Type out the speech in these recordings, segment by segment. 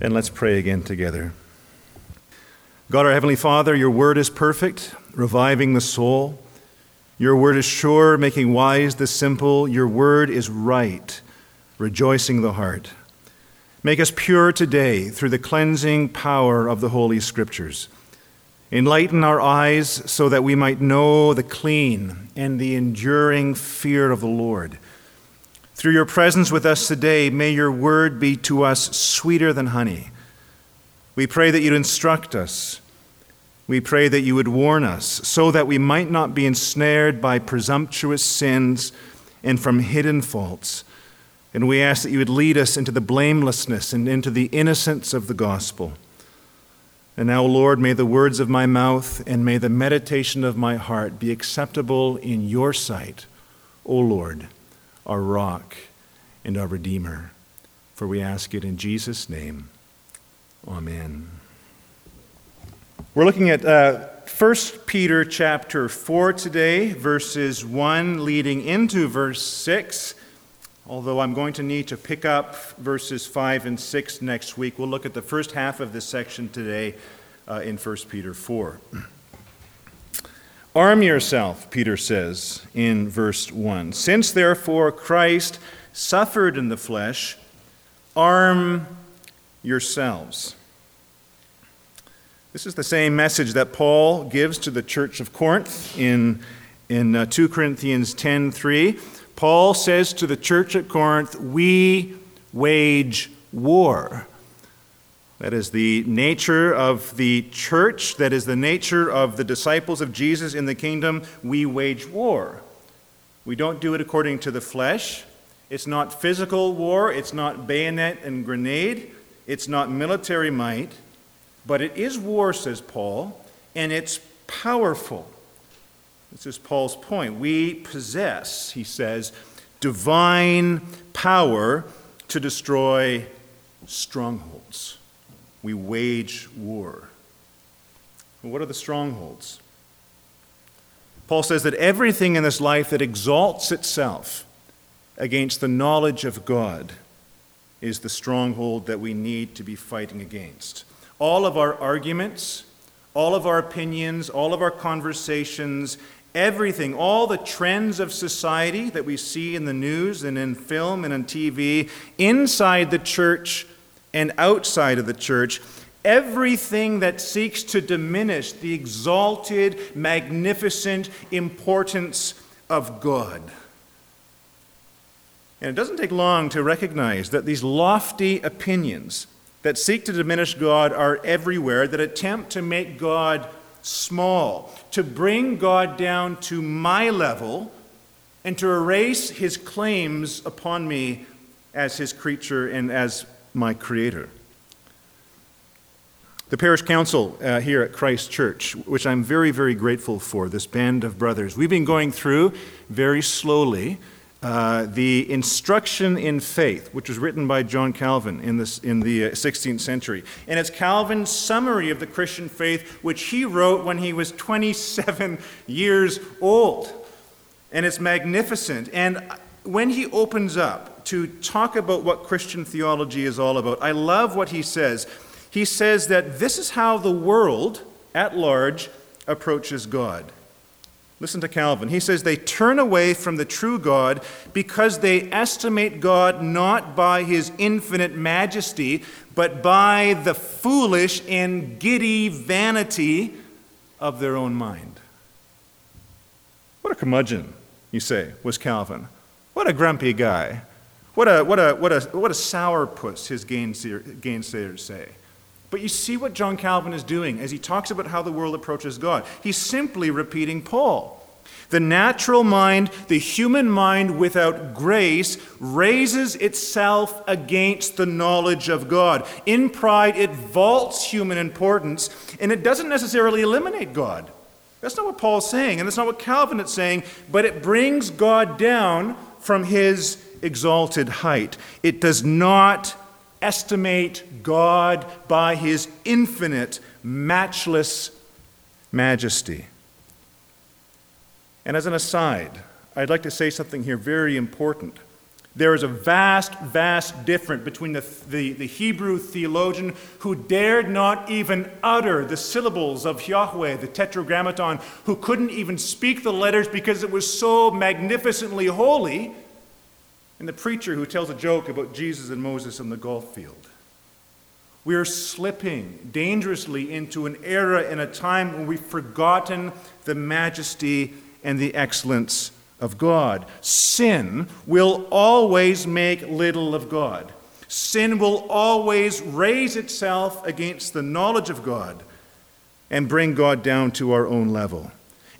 And let's pray again together. God, our Heavenly Father, your word is perfect, reviving the soul. Your word is sure, making wise the simple. Your word is right, rejoicing the heart. Make us pure today through the cleansing power of the Holy Scriptures. Enlighten our eyes so that we might know the clean and the enduring fear of the Lord. Through your presence with us today, may your word be to us sweeter than honey. We pray that you'd instruct us. We pray that you would warn us so that we might not be ensnared by presumptuous sins and from hidden faults. And we ask that you would lead us into the blamelessness and into the innocence of the gospel. And now, Lord, may the words of my mouth and may the meditation of my heart be acceptable in your sight, O Lord our rock and our Redeemer. For we ask it in Jesus' name. Amen. We're looking at uh, 1 Peter chapter 4 today, verses 1 leading into verse 6. Although I'm going to need to pick up verses 5 and 6 next week, we'll look at the first half of this section today uh, in 1 Peter 4. Arm yourself, Peter says in verse 1. Since therefore Christ suffered in the flesh, arm yourselves. This is the same message that Paul gives to the church of Corinth in, in uh, 2 Corinthians 10:3. Paul says to the church at Corinth, "We wage war." That is the nature of the church, that is the nature of the disciples of Jesus in the kingdom. We wage war. We don't do it according to the flesh. It's not physical war, it's not bayonet and grenade, it's not military might, but it is war, says Paul, and it's powerful. This is Paul's point. We possess, he says, divine power to destroy strongholds we wage war. what are the strongholds? Paul says that everything in this life that exalts itself against the knowledge of God is the stronghold that we need to be fighting against. All of our arguments, all of our opinions, all of our conversations, everything, all the trends of society that we see in the news and in film and on TV, inside the church and outside of the church, everything that seeks to diminish the exalted, magnificent importance of God. And it doesn't take long to recognize that these lofty opinions that seek to diminish God are everywhere, that attempt to make God small, to bring God down to my level, and to erase his claims upon me as his creature and as my Creator. The parish council uh, here at Christ Church, which I'm very, very grateful for, this band of brothers, we've been going through very slowly uh, the Instruction in Faith, which was written by John Calvin in, this, in the 16th uh, century. And it's Calvin's summary of the Christian faith, which he wrote when he was 27 years old. And it's magnificent. And when he opens up to talk about what Christian theology is all about. I love what he says. He says that this is how the world at large approaches God. Listen to Calvin. He says they turn away from the true God because they estimate God not by his infinite majesty, but by the foolish and giddy vanity of their own mind. What a curmudgeon, you say, was Calvin. What a grumpy guy. What a, what a, what a, what a sourpuss his gainsayers say. But you see what John Calvin is doing as he talks about how the world approaches God. He's simply repeating Paul. The natural mind, the human mind without grace, raises itself against the knowledge of God. In pride, it vaults human importance, and it doesn't necessarily eliminate God. That's not what Paul's saying, and that's not what Calvin is saying, but it brings God down from his exalted height. It does not estimate God by his infinite, matchless majesty. And as an aside, I'd like to say something here very important. There is a vast, vast difference between the, the, the, Hebrew theologian who dared not even utter the syllables of Yahweh, the tetragrammaton, who couldn't even speak the letters because it was so magnificently holy, and the preacher who tells a joke about Jesus and Moses in the golf field. We are slipping dangerously into an era and a time when we've forgotten the majesty and the excellence of God. Sin will always make little of God. Sin will always raise itself against the knowledge of God and bring God down to our own level.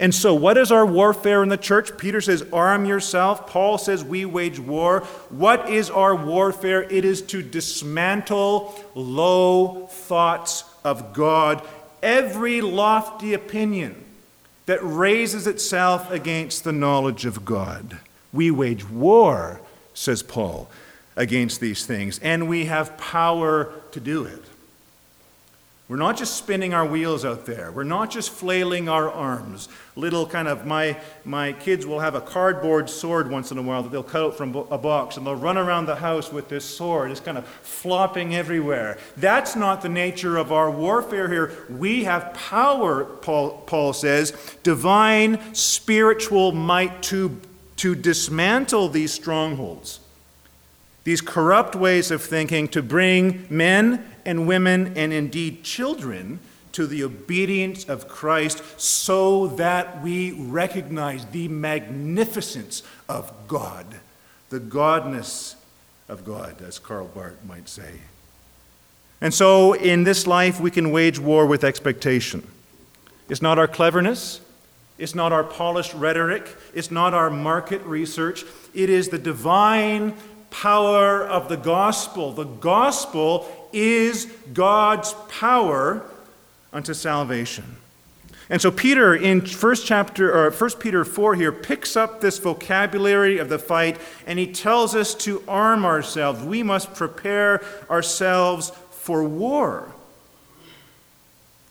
And so, what is our warfare in the church? Peter says, Arm yourself. Paul says, We wage war. What is our warfare? It is to dismantle low thoughts of God, every lofty opinion that raises itself against the knowledge of God. We wage war, says Paul, against these things, and we have power to do it. We're not just spinning our wheels out there. We're not just flailing our arms. Little kind of, my, my kids will have a cardboard sword once in a while that they'll cut out from a box and they'll run around the house with this sword, just kind of flopping everywhere. That's not the nature of our warfare here. We have power, Paul, Paul says, divine spiritual might to, to dismantle these strongholds, these corrupt ways of thinking, to bring men and women, and indeed children, to the obedience of Christ so that we recognize the magnificence of God, the godness of God, as Karl Barth might say. And so, in this life, we can wage war with expectation. It's not our cleverness, it's not our polished rhetoric, it's not our market research. It is the divine power of the gospel. The gospel is God's power unto salvation. And so Peter in first chapter or first Peter 4 here picks up this vocabulary of the fight and he tells us to arm ourselves. We must prepare ourselves for war.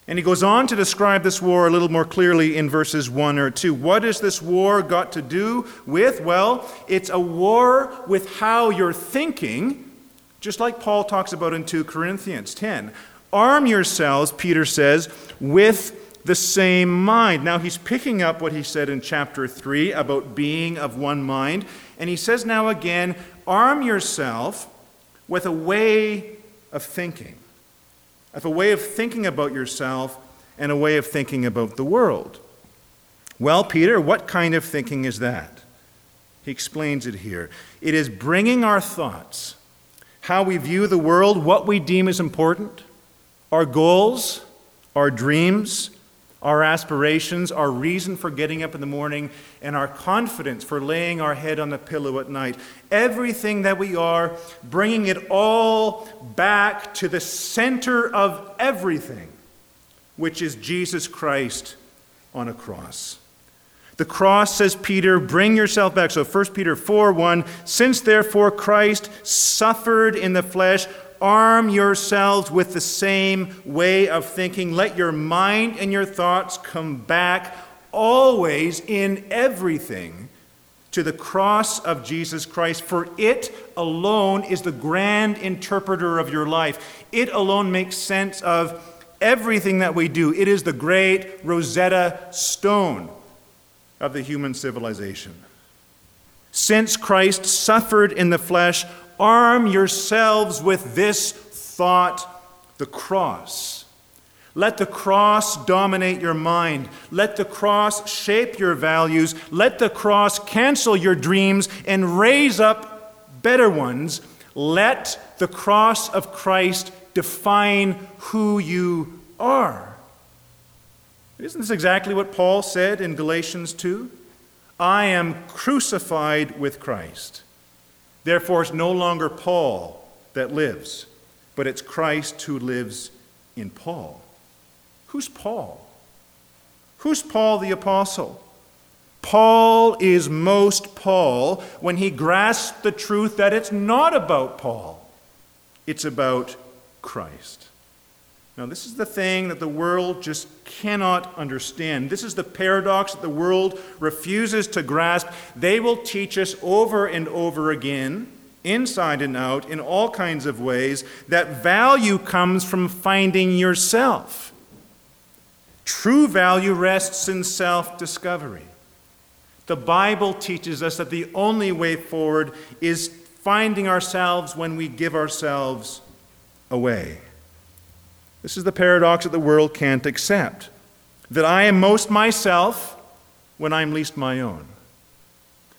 And he goes on to describe this war a little more clearly in verses 1 or 2. What has this war got to do with? Well, it's a war with how you're thinking just like Paul talks about in 2 Corinthians 10. Arm yourselves, Peter says, with the same mind. Now he's picking up what he said in chapter 3 about being of one mind. And he says now again, arm yourself with a way of thinking, of a way of thinking about yourself and a way of thinking about the world. Well, Peter, what kind of thinking is that? He explains it here. It is bringing our thoughts how we view the world, what we deem as important, our goals, our dreams, our aspirations, our reason for getting up in the morning, and our confidence for laying our head on the pillow at night. Everything that we are, bringing it all back to the center of everything, which is Jesus Christ on a cross. The cross, says Peter, bring yourself back. So 1 Peter 4 1, since therefore Christ suffered in the flesh, arm yourselves with the same way of thinking. Let your mind and your thoughts come back always in everything to the cross of Jesus Christ, for it alone is the grand interpreter of your life. It alone makes sense of everything that we do. It is the great Rosetta Stone of the human civilization. Since Christ suffered in the flesh, arm yourselves with this thought the cross. Let the cross dominate your mind. Let the cross shape your values. Let the cross cancel your dreams and raise up better ones. Let the cross of Christ define who you are. Isn't this exactly what Paul said in Galatians 2? I am crucified with Christ. Therefore, it's no longer Paul that lives, but it's Christ who lives in Paul. Who's Paul? Who's Paul the Apostle? Paul is most Paul when he grasps the truth that it's not about Paul, it's about Christ. Now, this is the thing that the world just cannot understand. This is the paradox that the world refuses to grasp. They will teach us over and over again, inside and out, in all kinds of ways, that value comes from finding yourself. True value rests in self discovery. The Bible teaches us that the only way forward is finding ourselves when we give ourselves away. This is the paradox that the world can't accept that I am most myself when I'm least my own,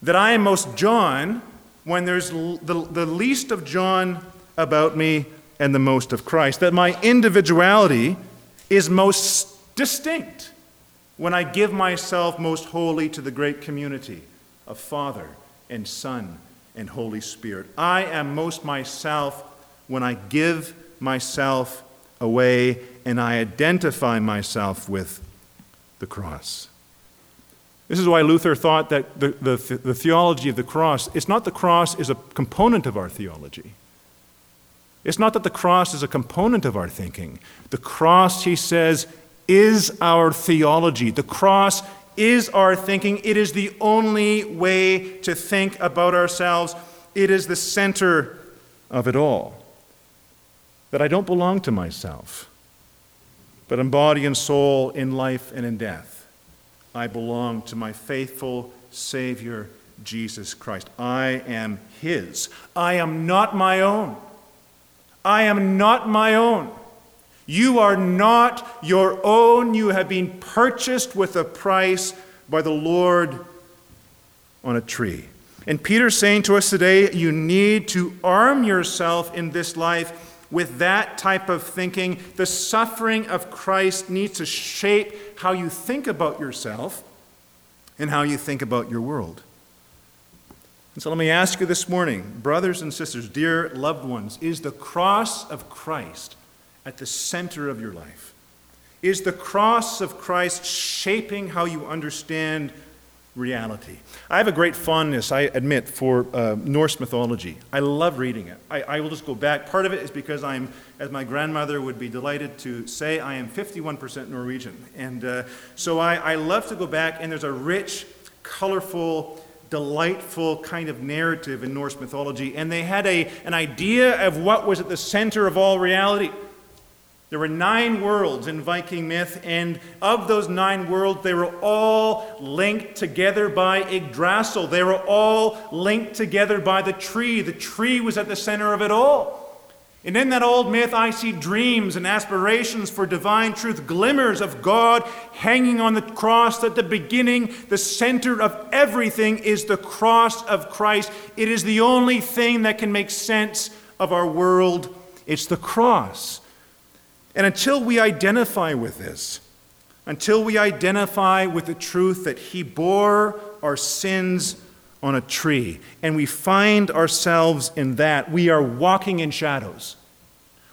that I am most Jon when there's the, the least of Jon about me and the most of Christ, that my individuality is most distinct when I give myself most wholly to the great community of Father and Son and Holy Spirit. I am most myself when I give myself away and I identify myself with the cross. This is why Luther thought that the, the, the, theology of the cross, it's not the cross is a component of our theology. It's not that the cross is a component of our thinking. The cross, he says, is our theology. The cross is our thinking. It is the only way to think about ourselves. It is the center of it all that I don't belong to myself, but in body and soul, in life and in death. I belong to my faithful Savior, Jesus Christ. I am His. I am not my own. I am not my own. You are not your own. You have been purchased with a price by the Lord on a tree. And Peter's saying to us today, you need to arm yourself in this life with that type of thinking, the suffering of Christ needs to shape how you think about yourself and how you think about your world. And so let me ask you this morning, brothers and sisters, dear loved ones, is the cross of Christ at the center of your life? Is the cross of Christ shaping how you understand reality. I have a great fondness, I admit, for uh, Norse mythology. I love reading it. I, I, will just go back. Part of it is because I'm, as my grandmother would be delighted to say, I am 51% Norwegian. And uh, so I, I love to go back, and there's a rich, colorful, delightful kind of narrative in Norse mythology. And they had a, an idea of what was at the center of all reality. There were nine worlds in Viking myth, and of those nine worlds, they were all linked together by Yggdrasil. They were all linked together by the tree. The tree was at the center of it all. And in that old myth, I see dreams and aspirations for divine truth, glimmers of God hanging on the cross. At the beginning, the center of everything is the cross of Christ. It is the only thing that can make sense of our world. It's the cross. And until we identify with this, until we identify with the truth that He bore our sins on a tree, and we find ourselves in that, we are walking in shadows.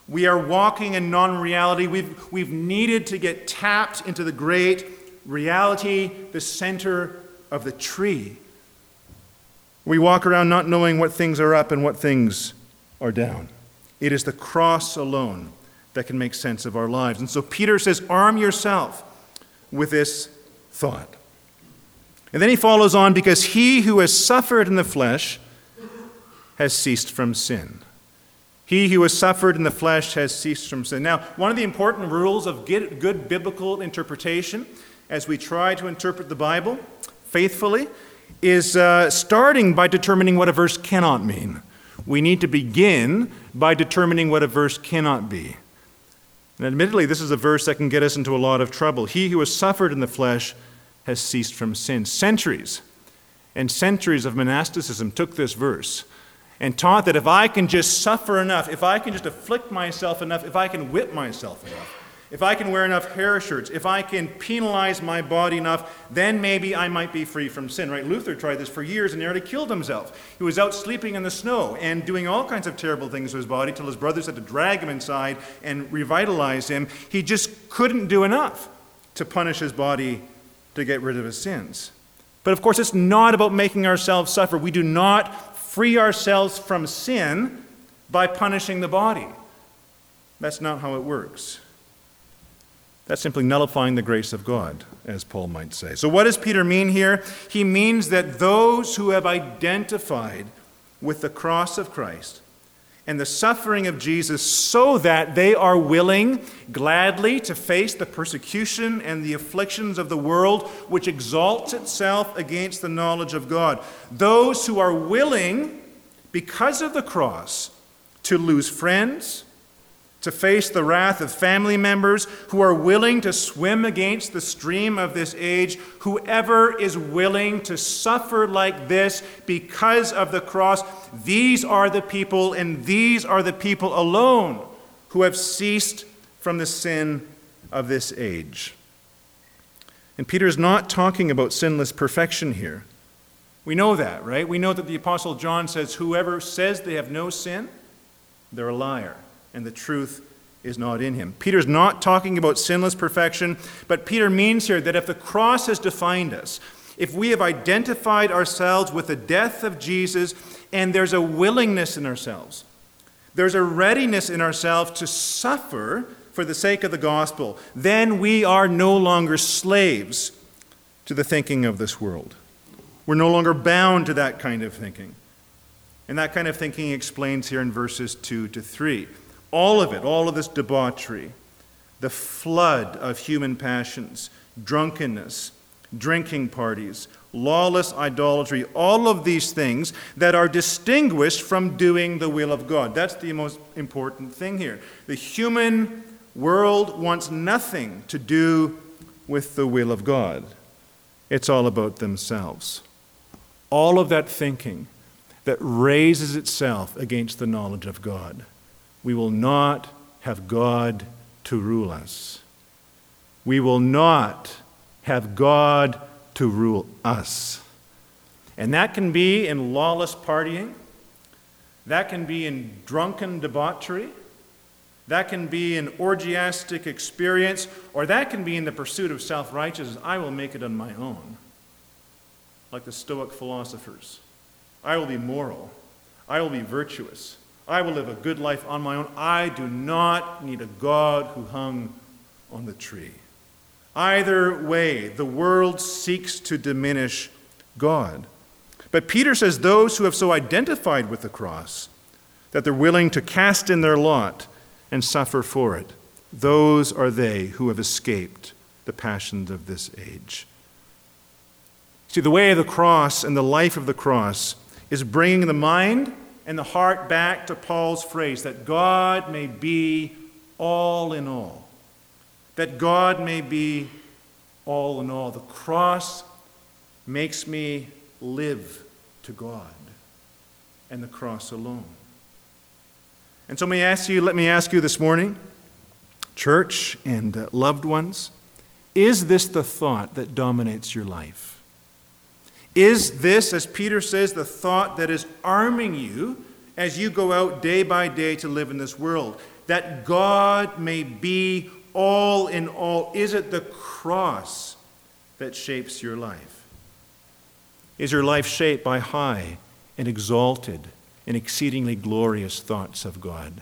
We are walking in non reality. We've, we've needed to get tapped into the great reality, the center of the tree. We walk around not knowing what things are up and what things are down. It is the cross alone that can make sense of our lives. And so Peter says, arm yourself with this thought. And then he follows on because he who has suffered in the flesh has ceased from sin. He who has suffered in the flesh has ceased from sin. Now, one of the important rules of good biblical interpretation as we try to interpret the Bible faithfully is uh, starting by determining what a verse cannot mean. We need to begin by determining what a verse cannot be. And admittedly, this is a verse that can get us into a lot of trouble. He who has suffered in the flesh has ceased from sin. Centuries and centuries of monasticism took this verse and taught that if I can just suffer enough, if I can just afflict myself enough, if I can whip myself enough, if I can wear enough hair shirts, if I can penalize my body enough, then maybe I might be free from sin, right? Luther tried this for years and nearly killed himself. He was out sleeping in the snow and doing all kinds of terrible things to his body till his brothers had to drag him inside and revitalize him. He just couldn't do enough to punish his body to get rid of his sins. But of course, it's not about making ourselves suffer. We do not free ourselves from sin by punishing the body. That's not how it works. That's simply nullifying the grace of God, as Paul might say. So, what does Peter mean here? He means that those who have identified with the cross of Christ and the suffering of Jesus so that they are willing gladly to face the persecution and the afflictions of the world which exalts itself against the knowledge of God. Those who are willing, because of the cross, to lose friends to face the wrath of family members who are willing to swim against the stream of this age. Whoever is willing to suffer like this because of the cross, these are the people, and these are the people alone who have ceased from the sin of this age. And Peter is not talking about sinless perfection here. We know that, right? We know that the Apostle John says, Whoever says they have no sin, they're a liar and the truth is not in him. Peter's not talking about sinless perfection, but Peter means here that if the cross has defined us, if we have identified ourselves with the death of Jesus, and there's a willingness in ourselves, there's a readiness in ourselves to suffer for the sake of the gospel, then we are no longer slaves to the thinking of this world. We're no longer bound to that kind of thinking. And that kind of thinking explains here in verses 2 to 3. All of it, all of this debauchery, the flood of human passions, drunkenness, drinking parties, lawless idolatry, all of these things that are distinguished from doing the will of God. That's the most important thing here. The human world wants nothing to do with the will of God, it's all about themselves. All of that thinking that raises itself against the knowledge of God we will not have God to rule us. We will not have God to rule us. And that can be in lawless partying, that can be in drunken debauchery, that can be an orgiastic experience, or that can be in the pursuit of self righteousness. I will make it on my own, like the Stoic philosophers. I will be moral, I will be virtuous. I will live a good life on my own. I do not need a God who hung on the tree. Either way, the world seeks to diminish God. But Peter says those who have so identified with the cross that they're willing to cast in their lot and suffer for it, those are they who have escaped the passions of this age. See, the way of the cross and the life of the cross is bringing the mind and the heart back to Paul's phrase that God may be all in all. That God may be all in all. The cross makes me live to God and the cross alone. And so may I ask you, let me ask you this morning, church and uh, loved ones, is this the thought that dominates your life? Is this, as Peter says, the thought that is arming you as you go out day by day to live in this world? That God may be all in all. Is it the cross that shapes your life? Is your life shaped by high and exalted and exceedingly glorious thoughts of God?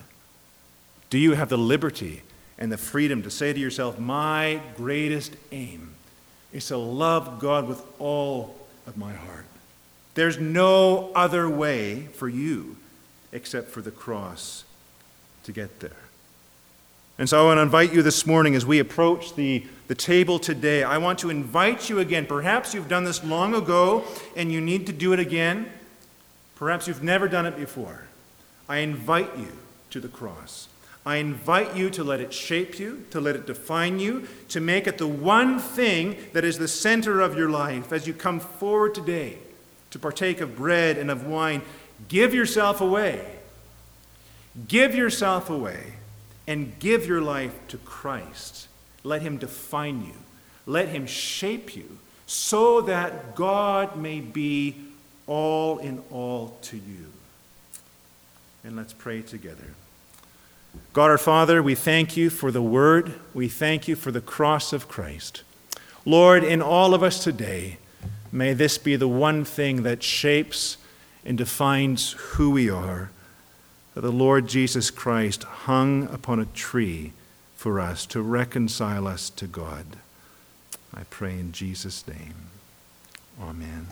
Do you have the liberty and the freedom to say to yourself, My greatest aim is to love God with all of my heart. There's no other way for you except for the cross to get there. And so I want to invite you this morning as we approach the, the table today. I want to invite you again. Perhaps you've done this long ago and you need to do it again. Perhaps you've never done it before. I invite you to the cross. I invite you to let it shape you, to let it define you, to make it the one thing that is the center of your life as you come forward today to partake of bread and of wine. Give yourself away. Give yourself away and give your life to Christ. Let Him define you, let Him shape you so that God may be all in all to you. And let's pray together. God our Father, we thank you for the word. We thank you for the cross of Christ. Lord, in all of us today, may this be the one thing that shapes and defines who we are that the Lord Jesus Christ hung upon a tree for us to reconcile us to God. I pray in Jesus' name. Amen.